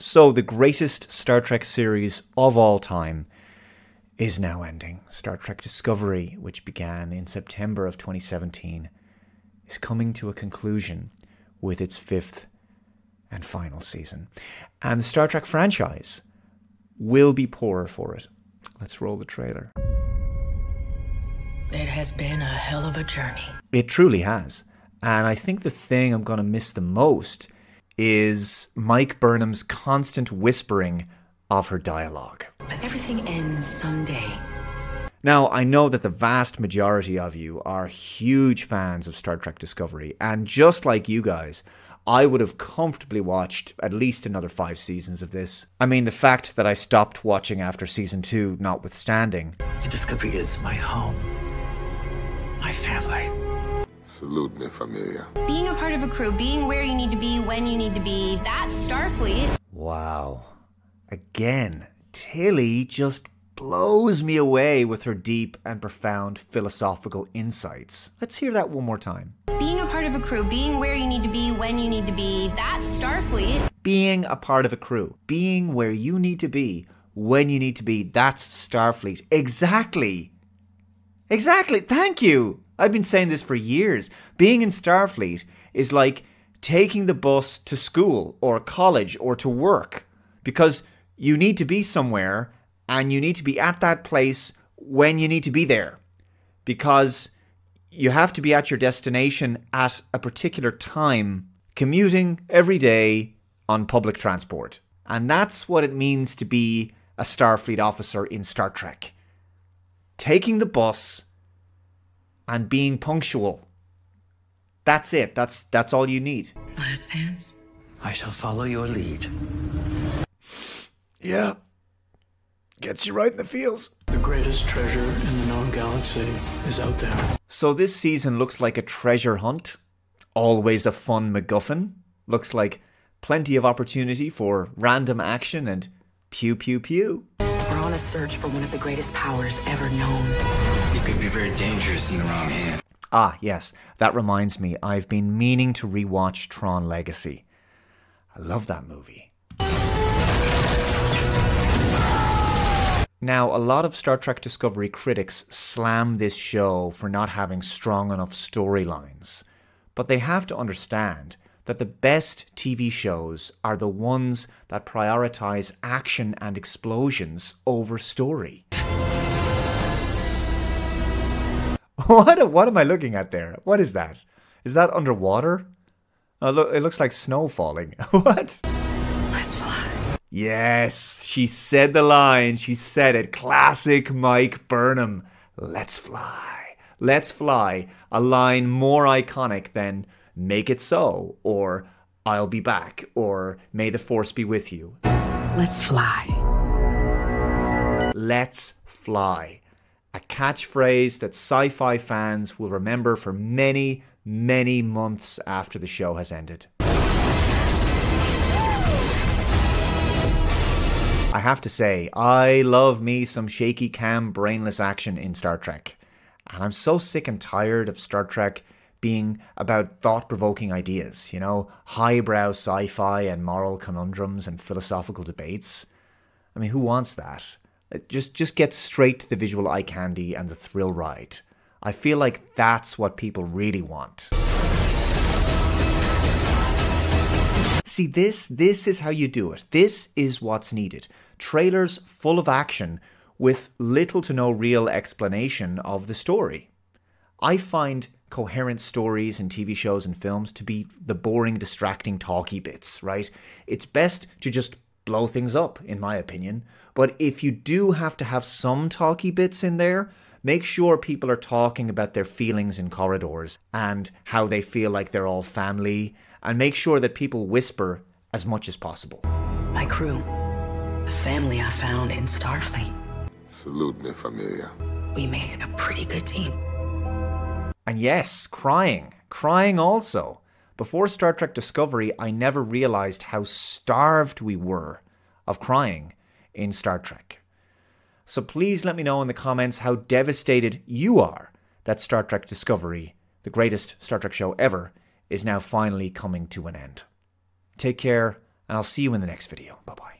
So, the greatest Star Trek series of all time is now ending. Star Trek Discovery, which began in September of 2017, is coming to a conclusion with its fifth and final season. And the Star Trek franchise will be poorer for it. Let's roll the trailer. It has been a hell of a journey. It truly has. And I think the thing I'm going to miss the most is Mike Burnham's constant whispering of her dialogue. But everything ends someday. Now, I know that the vast majority of you are huge fans of Star Trek Discovery, and just like you guys, I would have comfortably watched at least another five seasons of this. I mean, the fact that I stopped watching after season two, notwithstanding. The Discovery is my home, my family. Salute me, familia. Being a part of a crew, being where you need to be when you need to be, that's Starfleet. Wow. Again, Tilly just blows me away with her deep and profound philosophical insights. Let's hear that one more time. Being a part of a crew, being where you need to be when you need to be, that's Starfleet. Being a part of a crew, being where you need to be when you need to be, that's Starfleet. Exactly. Exactly. Thank you. I've been saying this for years. Being in Starfleet is like taking the bus to school or college or to work because you need to be somewhere and you need to be at that place when you need to be there because you have to be at your destination at a particular time, commuting every day on public transport. And that's what it means to be a Starfleet officer in Star Trek. Taking the bus and being punctual. That's it. That's that's all you need. Last dance. I shall follow your lead. Yeah. Gets you right in the feels. The greatest treasure in the known galaxy is out there. So this season looks like a treasure hunt. Always a fun MacGuffin. Looks like plenty of opportunity for random action and pew pew pew. We're on a search for one of the greatest powers ever known. It could be very dangerous in the wrong hand. Ah, yes, that reminds me, I've been meaning to rewatch Tron Legacy. I love that movie. Now, a lot of Star Trek Discovery critics slam this show for not having strong enough storylines. But they have to understand that the best TV shows are the ones that prioritize action and explosions over story. What, what am I looking at there? What is that? Is that underwater? Oh, look, it looks like snow falling. what? Let's fly. Yes, she said the line. She said it. Classic Mike Burnham. Let's fly. Let's fly. A line more iconic than make it so or I'll be back or may the force be with you. Let's fly. Let's fly. A catchphrase that sci fi fans will remember for many, many months after the show has ended. I have to say, I love me some shaky cam, brainless action in Star Trek. And I'm so sick and tired of Star Trek being about thought provoking ideas, you know, highbrow sci fi and moral conundrums and philosophical debates. I mean, who wants that? Just, just get straight to the visual eye candy and the thrill ride. I feel like that's what people really want. See, this this is how you do it. This is what's needed. Trailers full of action with little to no real explanation of the story. I find coherent stories in TV shows and films to be the boring, distracting, talky bits, right? It's best to just blow things up, in my opinion. But if you do have to have some talky bits in there, make sure people are talking about their feelings in corridors and how they feel like they're all family, and make sure that people whisper as much as possible. My crew. The family I found in Starfleet. Salute me, familia. We made a pretty good team. And yes, crying. Crying also. Before Star Trek Discovery, I never realized how starved we were of crying in Star Trek. So please let me know in the comments how devastated you are that Star Trek Discovery, the greatest Star Trek show ever, is now finally coming to an end. Take care, and I'll see you in the next video. Bye bye.